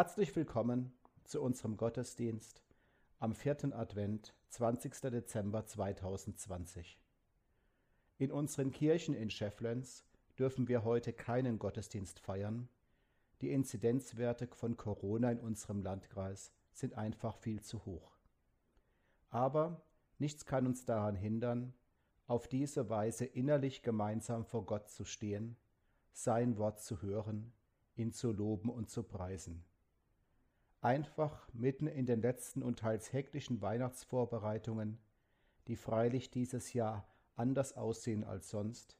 Herzlich willkommen zu unserem Gottesdienst am vierten Advent, 20. Dezember 2020. In unseren Kirchen in Schefflens dürfen wir heute keinen Gottesdienst feiern. Die Inzidenzwerte von Corona in unserem Landkreis sind einfach viel zu hoch. Aber nichts kann uns daran hindern, auf diese Weise innerlich gemeinsam vor Gott zu stehen, sein Wort zu hören, ihn zu loben und zu preisen einfach mitten in den letzten und teils hektischen Weihnachtsvorbereitungen, die freilich dieses Jahr anders aussehen als sonst,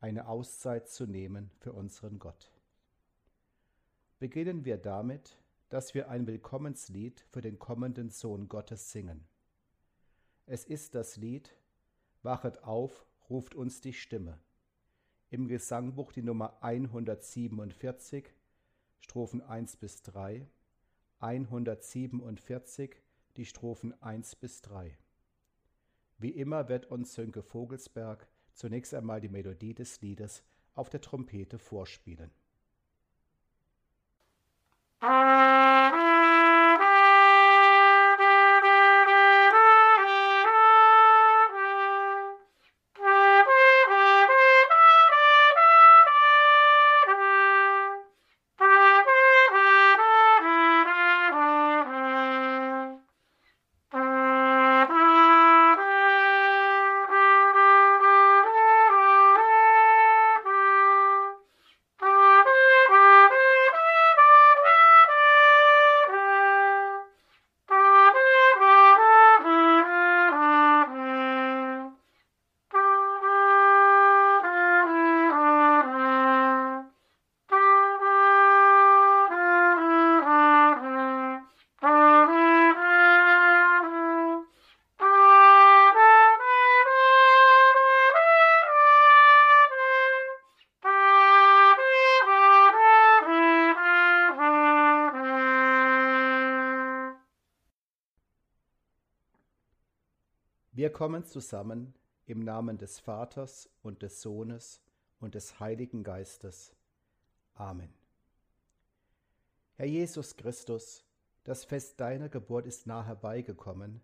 eine Auszeit zu nehmen für unseren Gott. Beginnen wir damit, dass wir ein Willkommenslied für den kommenden Sohn Gottes singen. Es ist das Lied Wachet auf, ruft uns die Stimme. Im Gesangbuch die Nummer 147, Strophen 1 bis 3 147, die Strophen 1 bis 3. Wie immer wird uns Sönke Vogelsberg zunächst einmal die Melodie des Liedes auf der Trompete vorspielen. Wir kommen zusammen im Namen des Vaters und des Sohnes und des Heiligen Geistes. Amen. Herr Jesus Christus, das Fest deiner Geburt ist nah herbeigekommen,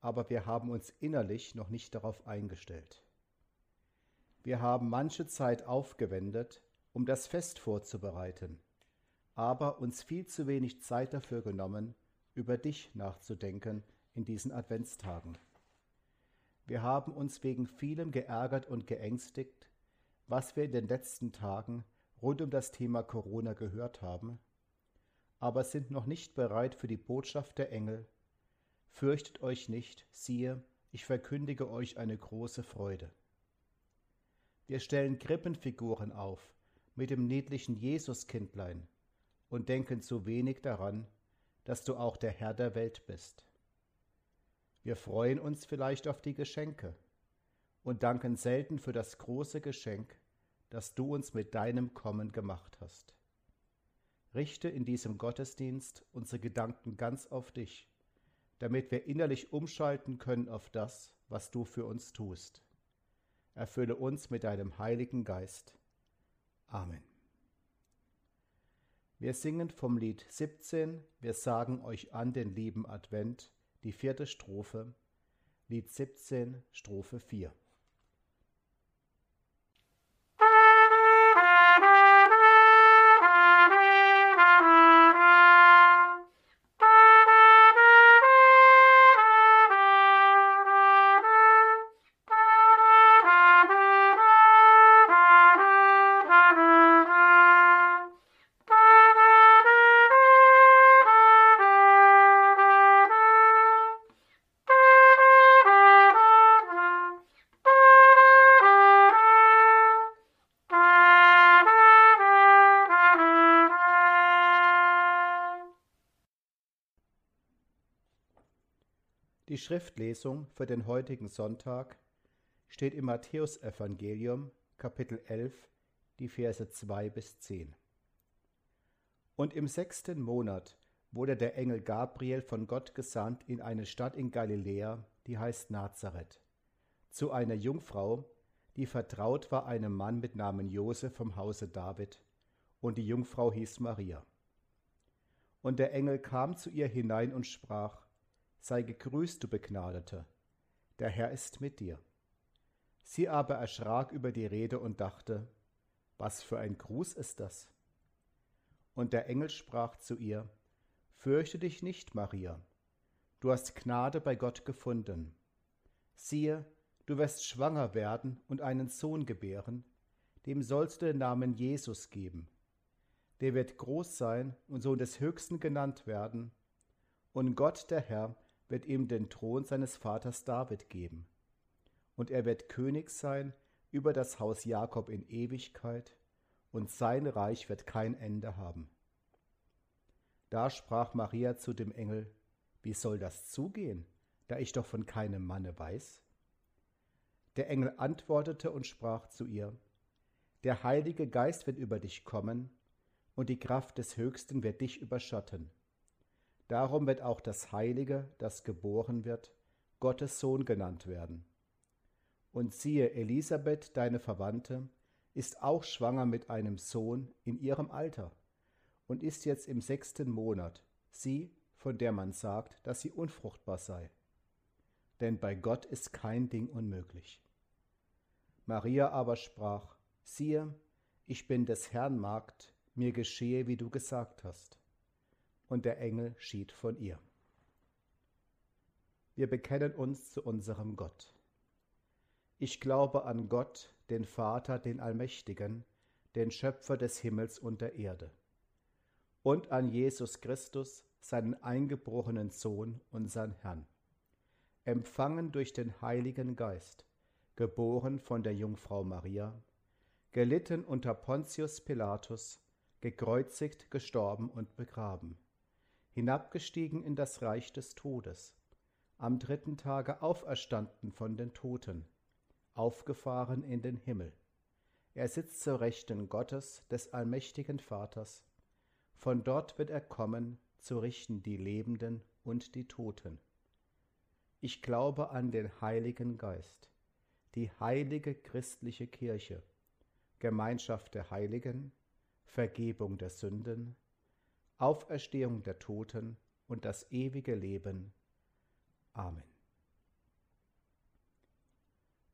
aber wir haben uns innerlich noch nicht darauf eingestellt. Wir haben manche Zeit aufgewendet, um das Fest vorzubereiten, aber uns viel zu wenig Zeit dafür genommen, über dich nachzudenken in diesen Adventstagen. Wir haben uns wegen vielem geärgert und geängstigt, was wir in den letzten Tagen rund um das Thema Corona gehört haben, aber sind noch nicht bereit für die Botschaft der Engel. Fürchtet euch nicht, siehe, ich verkündige euch eine große Freude. Wir stellen Krippenfiguren auf mit dem niedlichen Jesuskindlein und denken zu wenig daran, dass du auch der Herr der Welt bist. Wir freuen uns vielleicht auf die Geschenke und danken selten für das große Geschenk, das du uns mit deinem Kommen gemacht hast. Richte in diesem Gottesdienst unsere Gedanken ganz auf dich, damit wir innerlich umschalten können auf das, was du für uns tust. Erfülle uns mit deinem Heiligen Geist. Amen. Wir singen vom Lied 17, wir sagen euch an den lieben Advent, die vierte Strophe, Lied 17, Strophe 4. Die Schriftlesung für den heutigen Sonntag steht im Matthäusevangelium Kapitel 11, die Verse 2 bis 10. Und im sechsten Monat wurde der Engel Gabriel von Gott gesandt in eine Stadt in Galiläa, die heißt Nazareth, zu einer Jungfrau, die vertraut war einem Mann mit Namen Josef vom Hause David, und die Jungfrau hieß Maria. Und der Engel kam zu ihr hinein und sprach, Sei gegrüßt, du Begnadete, der Herr ist mit dir. Sie aber erschrak über die Rede und dachte, Was für ein Gruß ist das? Und der Engel sprach zu ihr, Fürchte dich nicht, Maria, du hast Gnade bei Gott gefunden. Siehe, du wirst schwanger werden und einen Sohn gebären, dem sollst du den Namen Jesus geben. Der wird groß sein und Sohn des Höchsten genannt werden, und Gott der Herr wird ihm den Thron seines Vaters David geben. Und er wird König sein über das Haus Jakob in Ewigkeit, und sein Reich wird kein Ende haben. Da sprach Maria zu dem Engel, Wie soll das zugehen, da ich doch von keinem Manne weiß? Der Engel antwortete und sprach zu ihr, Der Heilige Geist wird über dich kommen, und die Kraft des Höchsten wird dich überschatten. Darum wird auch das Heilige, das geboren wird, Gottes Sohn genannt werden. Und siehe, Elisabeth, deine Verwandte, ist auch schwanger mit einem Sohn in ihrem Alter und ist jetzt im sechsten Monat, sie, von der man sagt, dass sie unfruchtbar sei. Denn bei Gott ist kein Ding unmöglich. Maria aber sprach, siehe, ich bin des Herrn Magd, mir geschehe, wie du gesagt hast. Und der Engel schied von ihr. Wir bekennen uns zu unserem Gott. Ich glaube an Gott, den Vater, den Allmächtigen, den Schöpfer des Himmels und der Erde, und an Jesus Christus, seinen eingebrochenen Sohn, unseren Herrn, empfangen durch den Heiligen Geist, geboren von der Jungfrau Maria, gelitten unter Pontius Pilatus, gekreuzigt, gestorben und begraben, hinabgestiegen in das Reich des Todes, am dritten Tage auferstanden von den Toten, aufgefahren in den Himmel. Er sitzt zur Rechten Gottes, des allmächtigen Vaters. Von dort wird er kommen, zu richten die Lebenden und die Toten. Ich glaube an den Heiligen Geist, die heilige christliche Kirche, Gemeinschaft der Heiligen, Vergebung der Sünden, Auferstehung der Toten und das ewige Leben. Amen.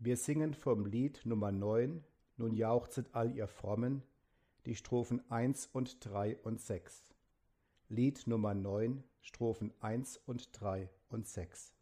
Wir singen vom Lied Nummer 9, Nun jauchzet all ihr Frommen, die Strophen 1 und 3 und 6. Lied Nummer 9, Strophen 1 und 3 und 6.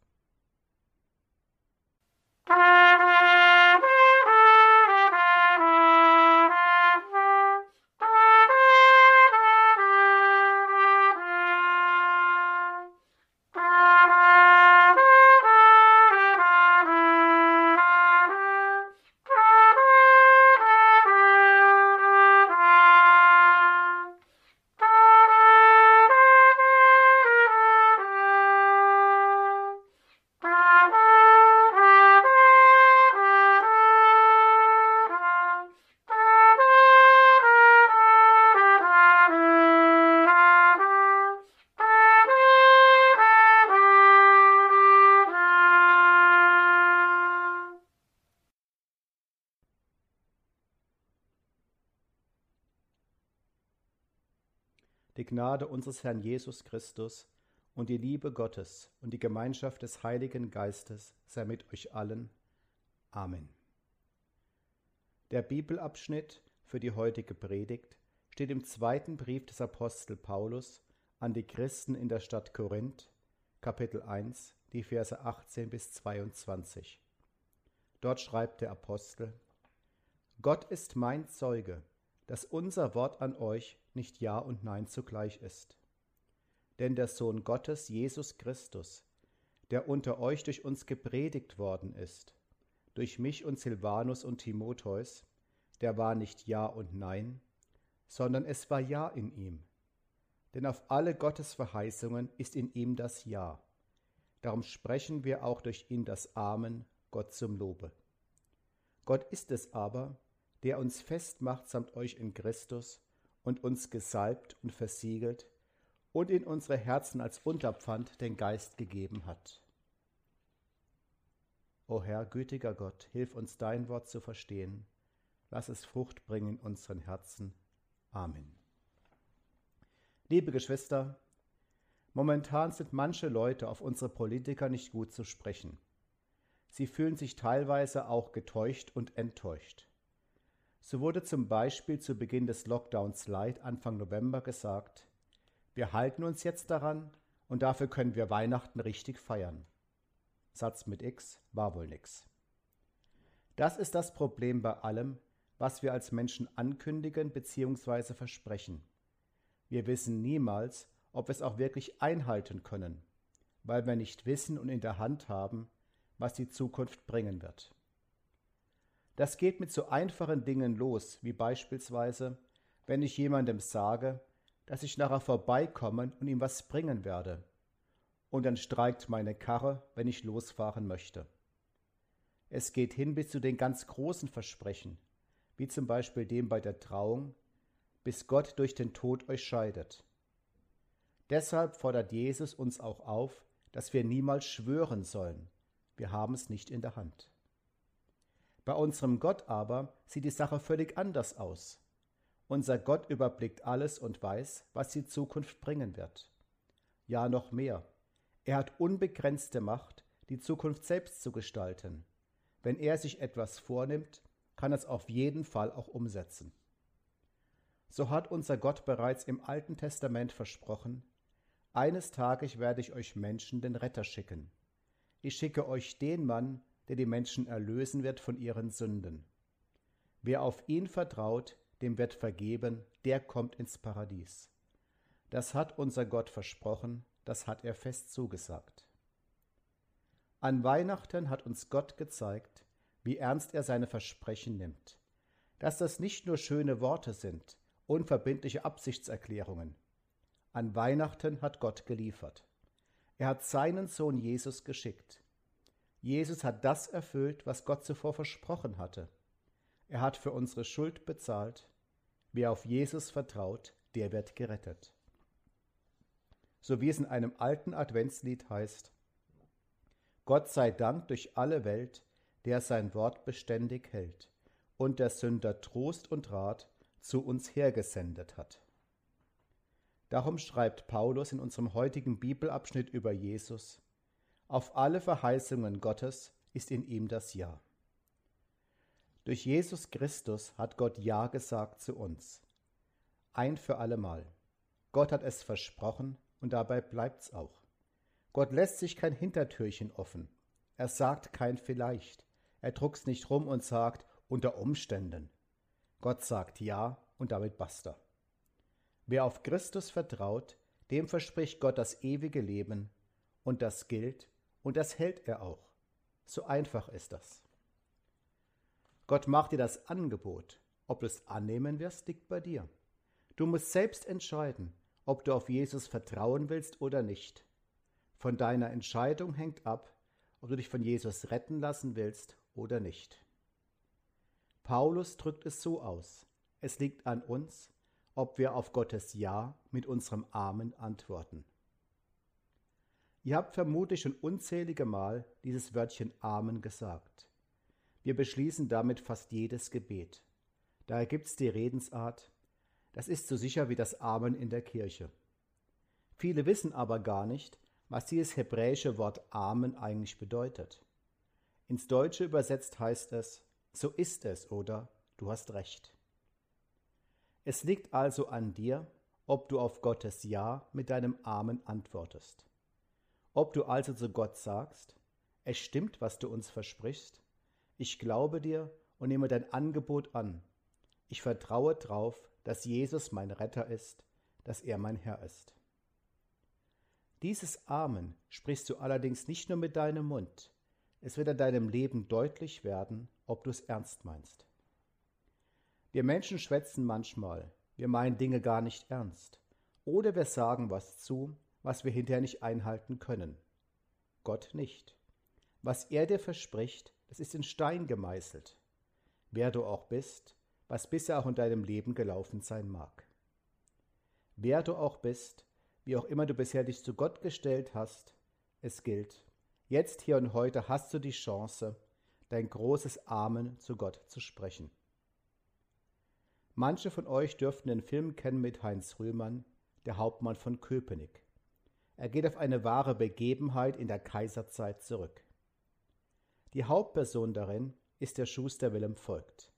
Gnade unseres Herrn Jesus Christus und die Liebe Gottes und die Gemeinschaft des Heiligen Geistes sei mit euch allen. Amen. Der Bibelabschnitt für die heutige Predigt steht im zweiten Brief des Apostel Paulus an die Christen in der Stadt Korinth, Kapitel 1, die Verse 18 bis 22. Dort schreibt der Apostel, Gott ist mein Zeuge, dass unser Wort an euch nicht Ja und Nein zugleich ist. Denn der Sohn Gottes, Jesus Christus, der unter euch durch uns gepredigt worden ist, durch mich und Silvanus und Timotheus, der war nicht Ja und Nein, sondern es war Ja in ihm. Denn auf alle Gottes Verheißungen ist in ihm das Ja. Darum sprechen wir auch durch ihn das Amen, Gott zum Lobe. Gott ist es aber, der uns festmacht samt euch in Christus und uns gesalbt und versiegelt und in unsere Herzen als Unterpfand den Geist gegeben hat. O Herr, gütiger Gott, hilf uns dein Wort zu verstehen. Lass es Frucht bringen in unseren Herzen. Amen. Liebe Geschwister, Momentan sind manche Leute auf unsere Politiker nicht gut zu sprechen. Sie fühlen sich teilweise auch getäuscht und enttäuscht. So wurde zum Beispiel zu Beginn des Lockdowns Light Anfang November gesagt, wir halten uns jetzt daran und dafür können wir Weihnachten richtig feiern. Satz mit X war wohl nix. Das ist das Problem bei allem, was wir als Menschen ankündigen bzw. versprechen. Wir wissen niemals, ob wir es auch wirklich einhalten können, weil wir nicht wissen und in der Hand haben, was die Zukunft bringen wird. Das geht mit so einfachen Dingen los, wie beispielsweise, wenn ich jemandem sage, dass ich nachher vorbeikommen und ihm was bringen werde, und dann streikt meine Karre, wenn ich losfahren möchte. Es geht hin bis zu den ganz großen Versprechen, wie zum Beispiel dem bei der Trauung, bis Gott durch den Tod euch scheidet. Deshalb fordert Jesus uns auch auf, dass wir niemals schwören sollen. Wir haben es nicht in der Hand. Bei unserem Gott aber sieht die Sache völlig anders aus. Unser Gott überblickt alles und weiß, was die Zukunft bringen wird. Ja, noch mehr. Er hat unbegrenzte Macht, die Zukunft selbst zu gestalten. Wenn er sich etwas vornimmt, kann er es auf jeden Fall auch umsetzen. So hat unser Gott bereits im Alten Testament versprochen, eines Tages werde ich euch Menschen den Retter schicken. Ich schicke euch den Mann, der die Menschen erlösen wird von ihren Sünden. Wer auf ihn vertraut, dem wird vergeben, der kommt ins Paradies. Das hat unser Gott versprochen, das hat er fest zugesagt. An Weihnachten hat uns Gott gezeigt, wie ernst er seine Versprechen nimmt, dass das nicht nur schöne Worte sind, unverbindliche Absichtserklärungen. An Weihnachten hat Gott geliefert. Er hat seinen Sohn Jesus geschickt. Jesus hat das erfüllt, was Gott zuvor versprochen hatte. Er hat für unsere Schuld bezahlt Wer auf Jesus vertraut, der wird gerettet. So wie es in einem alten Adventslied heißt, Gott sei Dank durch alle Welt, der sein Wort beständig hält und der Sünder Trost und Rat zu uns hergesendet hat. Darum schreibt Paulus in unserem heutigen Bibelabschnitt über Jesus, auf alle Verheißungen Gottes ist in ihm das Ja. Durch Jesus Christus hat Gott Ja gesagt zu uns. Ein für allemal. Gott hat es versprochen und dabei bleibt's auch. Gott lässt sich kein Hintertürchen offen. Er sagt kein vielleicht. Er druckst nicht rum und sagt unter Umständen. Gott sagt Ja und damit basta. Wer auf Christus vertraut, dem verspricht Gott das ewige Leben und das gilt und das hält er auch. So einfach ist das. Gott macht dir das Angebot. Ob du es annehmen wirst, liegt bei dir. Du musst selbst entscheiden, ob du auf Jesus vertrauen willst oder nicht. Von deiner Entscheidung hängt ab, ob du dich von Jesus retten lassen willst oder nicht. Paulus drückt es so aus. Es liegt an uns, ob wir auf Gottes Ja mit unserem Amen antworten. Ihr habt vermutlich schon unzählige Mal dieses Wörtchen Amen gesagt. Wir beschließen damit fast jedes Gebet. Daher gibt's die Redensart, das ist so sicher wie das Amen in der Kirche. Viele wissen aber gar nicht, was dieses hebräische Wort Amen eigentlich bedeutet. Ins Deutsche übersetzt heißt es, so ist es oder du hast recht. Es liegt also an dir, ob du auf Gottes Ja mit deinem Amen antwortest. Ob du also zu Gott sagst, es stimmt, was du uns versprichst, ich glaube dir und nehme dein Angebot an. Ich vertraue darauf, dass Jesus mein Retter ist, dass er mein Herr ist. Dieses Amen sprichst du allerdings nicht nur mit deinem Mund, es wird in deinem Leben deutlich werden, ob du es ernst meinst. Wir Menschen schwätzen manchmal, wir meinen Dinge gar nicht ernst, oder wir sagen was zu, was wir hinterher nicht einhalten können. Gott nicht. Was er dir verspricht, das ist in Stein gemeißelt. Wer du auch bist, was bisher auch in deinem Leben gelaufen sein mag. Wer du auch bist, wie auch immer du bisher dich zu Gott gestellt hast, es gilt, jetzt hier und heute hast du die Chance, dein großes Amen zu Gott zu sprechen. Manche von euch dürften den Film kennen mit Heinz Rühmann, der Hauptmann von Köpenick. Er geht auf eine wahre Begebenheit in der Kaiserzeit zurück. Die Hauptperson darin ist der Schuster Willem Voigt.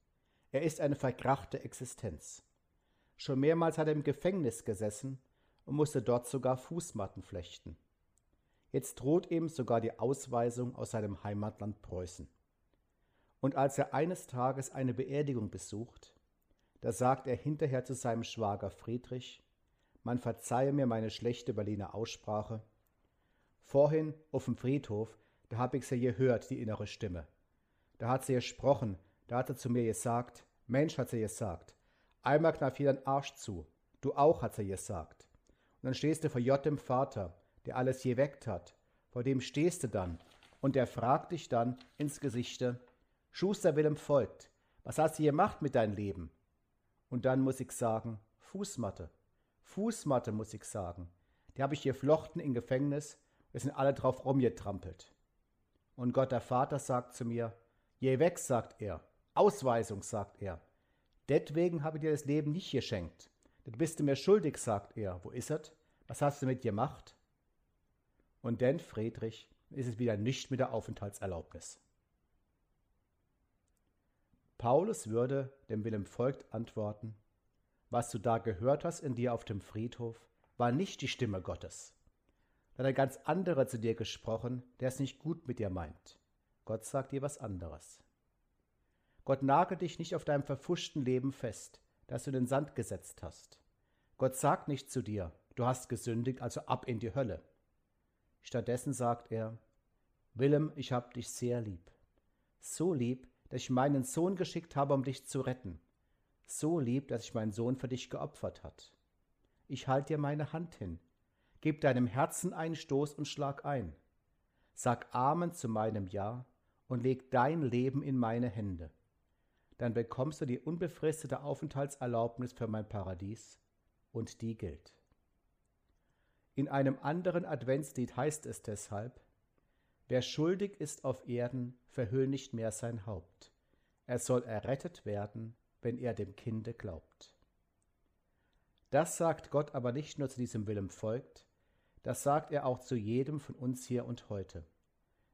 Er ist eine verkrachte Existenz. Schon mehrmals hat er im Gefängnis gesessen und musste dort sogar Fußmatten flechten. Jetzt droht ihm sogar die Ausweisung aus seinem Heimatland Preußen. Und als er eines Tages eine Beerdigung besucht, da sagt er hinterher zu seinem Schwager Friedrich, man verzeihe mir meine schlechte Berliner Aussprache. Vorhin auf dem Friedhof, da hab ich sie gehört, die innere Stimme. Da hat sie gesprochen, da hat sie zu mir gesagt, Mensch, hat sie gesagt, einmal knapp dir den Arsch zu, du auch, hat sie gesagt. Und dann stehst du vor J dem Vater, der alles geweckt hat, vor dem stehst du dann, und der fragt dich dann ins Gesichte, Schuster Willem folgt, was hast du gemacht mit deinem Leben? Und dann muss ich sagen, Fußmatte. Fußmatte, muss ich sagen. Die habe ich geflochten im Gefängnis. Wir sind alle drauf rumgetrampelt. Und Gott der Vater sagt zu mir, Geh weg, sagt er. Ausweisung, sagt er. Deswegen habe ich dir das Leben nicht geschenkt. Das bist du mir schuldig, sagt er. Wo ist es? Was hast du mit gemacht? Und denn, Friedrich, ist es wieder nicht mit der Aufenthaltserlaubnis. Paulus würde dem Willem folgt antworten, was du da gehört hast in dir auf dem Friedhof, war nicht die Stimme Gottes. Da hat ein ganz anderer zu dir gesprochen, der es nicht gut mit dir meint. Gott sagt dir was anderes. Gott nagelt dich nicht auf deinem verfuschten Leben fest, das du in den Sand gesetzt hast. Gott sagt nicht zu dir, du hast gesündigt, also ab in die Hölle. Stattdessen sagt er, Willem, ich hab dich sehr lieb. So lieb, dass ich meinen Sohn geschickt habe, um dich zu retten. So lieb, dass sich mein Sohn für dich geopfert hat. Ich halte dir meine Hand hin. Gib deinem Herzen einen Stoß und schlag ein. Sag Amen zu meinem Ja und leg dein Leben in meine Hände. Dann bekommst du die unbefristete Aufenthaltserlaubnis für mein Paradies und die gilt. In einem anderen Adventslied heißt es deshalb, Wer schuldig ist auf Erden, verhüll nicht mehr sein Haupt. Er soll errettet werden, wenn er dem Kinde glaubt. Das sagt Gott aber nicht nur zu diesem Willen folgt, das sagt er auch zu jedem von uns hier und heute.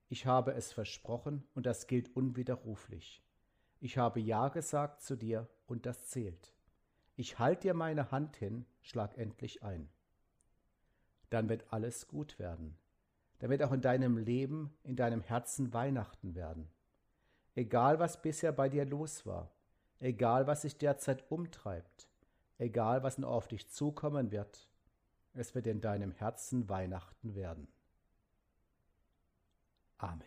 Ich habe es versprochen und das gilt unwiderruflich. Ich habe Ja gesagt zu dir und das zählt. Ich halt dir meine Hand hin, schlag endlich ein. Dann wird alles gut werden damit auch in deinem Leben, in deinem Herzen Weihnachten werden. Egal was bisher bei dir los war, egal was sich derzeit umtreibt, egal was noch auf dich zukommen wird, es wird in deinem Herzen Weihnachten werden. Amen.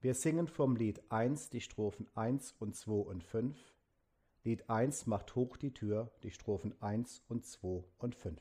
Wir singen vom Lied 1 die Strophen 1 und 2 und 5. Lied 1 macht hoch die Tür, die Strophen 1 und 2 und 5.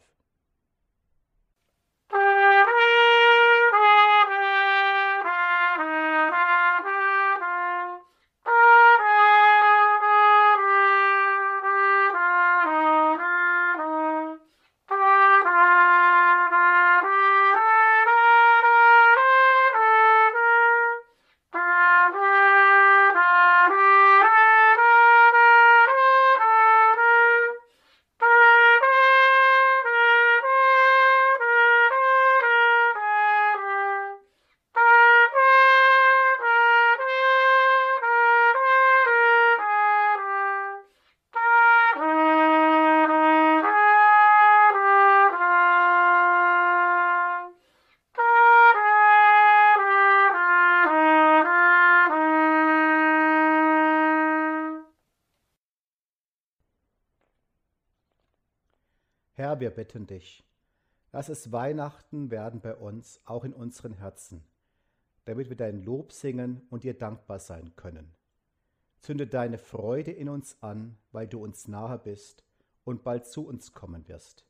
Herr, wir bitten dich, lass es Weihnachten werden bei uns, auch in unseren Herzen, damit wir dein Lob singen und dir dankbar sein können. Zünde deine Freude in uns an, weil du uns nahe bist und bald zu uns kommen wirst.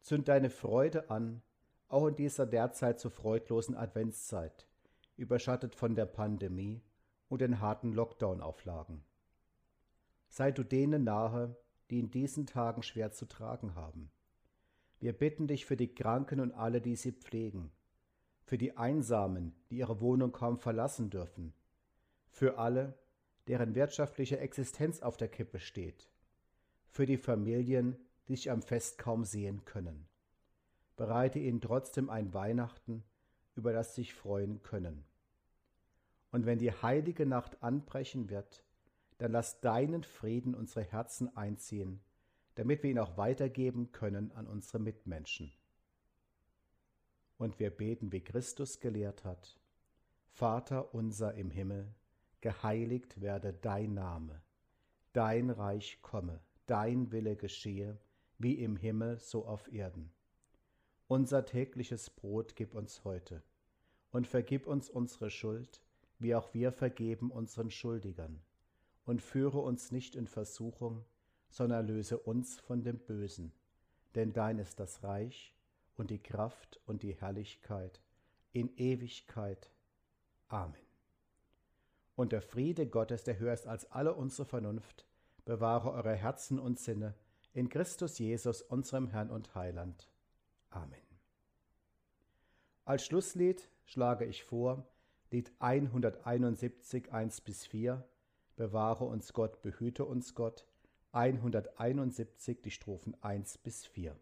Zünd deine Freude an, auch in dieser derzeit so freudlosen Adventszeit, überschattet von der Pandemie und den harten Lockdown-Auflagen. Sei du denen nahe, die in diesen Tagen schwer zu tragen haben. Wir bitten dich für die Kranken und alle, die sie pflegen, für die Einsamen, die ihre Wohnung kaum verlassen dürfen, für alle, deren wirtschaftliche Existenz auf der Kippe steht, für die Familien, die sich am Fest kaum sehen können. Bereite ihnen trotzdem ein Weihnachten, über das sie sich freuen können. Und wenn die heilige Nacht anbrechen wird, dann lass deinen Frieden unsere Herzen einziehen, damit wir ihn auch weitergeben können an unsere Mitmenschen. Und wir beten, wie Christus gelehrt hat, Vater unser im Himmel, geheiligt werde dein Name, dein Reich komme, dein Wille geschehe, wie im Himmel so auf Erden. Unser tägliches Brot gib uns heute und vergib uns unsere Schuld, wie auch wir vergeben unseren Schuldigern. Und führe uns nicht in Versuchung, sondern löse uns von dem Bösen. Denn dein ist das Reich und die Kraft und die Herrlichkeit in Ewigkeit. Amen. Und der Friede Gottes, der höher ist als alle unsere Vernunft, bewahre eure Herzen und Sinne in Christus Jesus, unserem Herrn und Heiland. Amen. Als Schlusslied schlage ich vor Lied 171 1 bis 4 Bewahre uns Gott, behüte uns Gott 171 die Strophen 1 bis 4.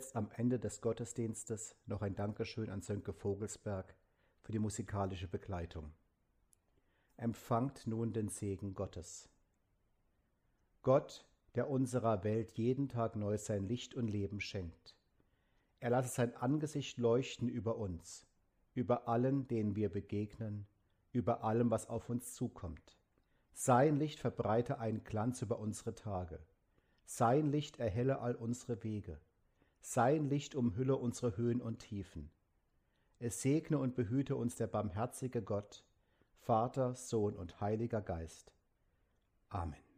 Jetzt am Ende des Gottesdienstes noch ein Dankeschön an Sönke Vogelsberg für die musikalische Begleitung. Empfangt nun den Segen Gottes. Gott, der unserer Welt jeden Tag neu sein Licht und Leben schenkt. Er lasse sein Angesicht leuchten über uns, über allen, denen wir begegnen, über allem, was auf uns zukommt. Sein Licht verbreite einen Glanz über unsere Tage. Sein Licht erhelle all unsere Wege. Sein Licht umhülle unsere Höhen und Tiefen. Es segne und behüte uns der barmherzige Gott, Vater, Sohn und Heiliger Geist. Amen.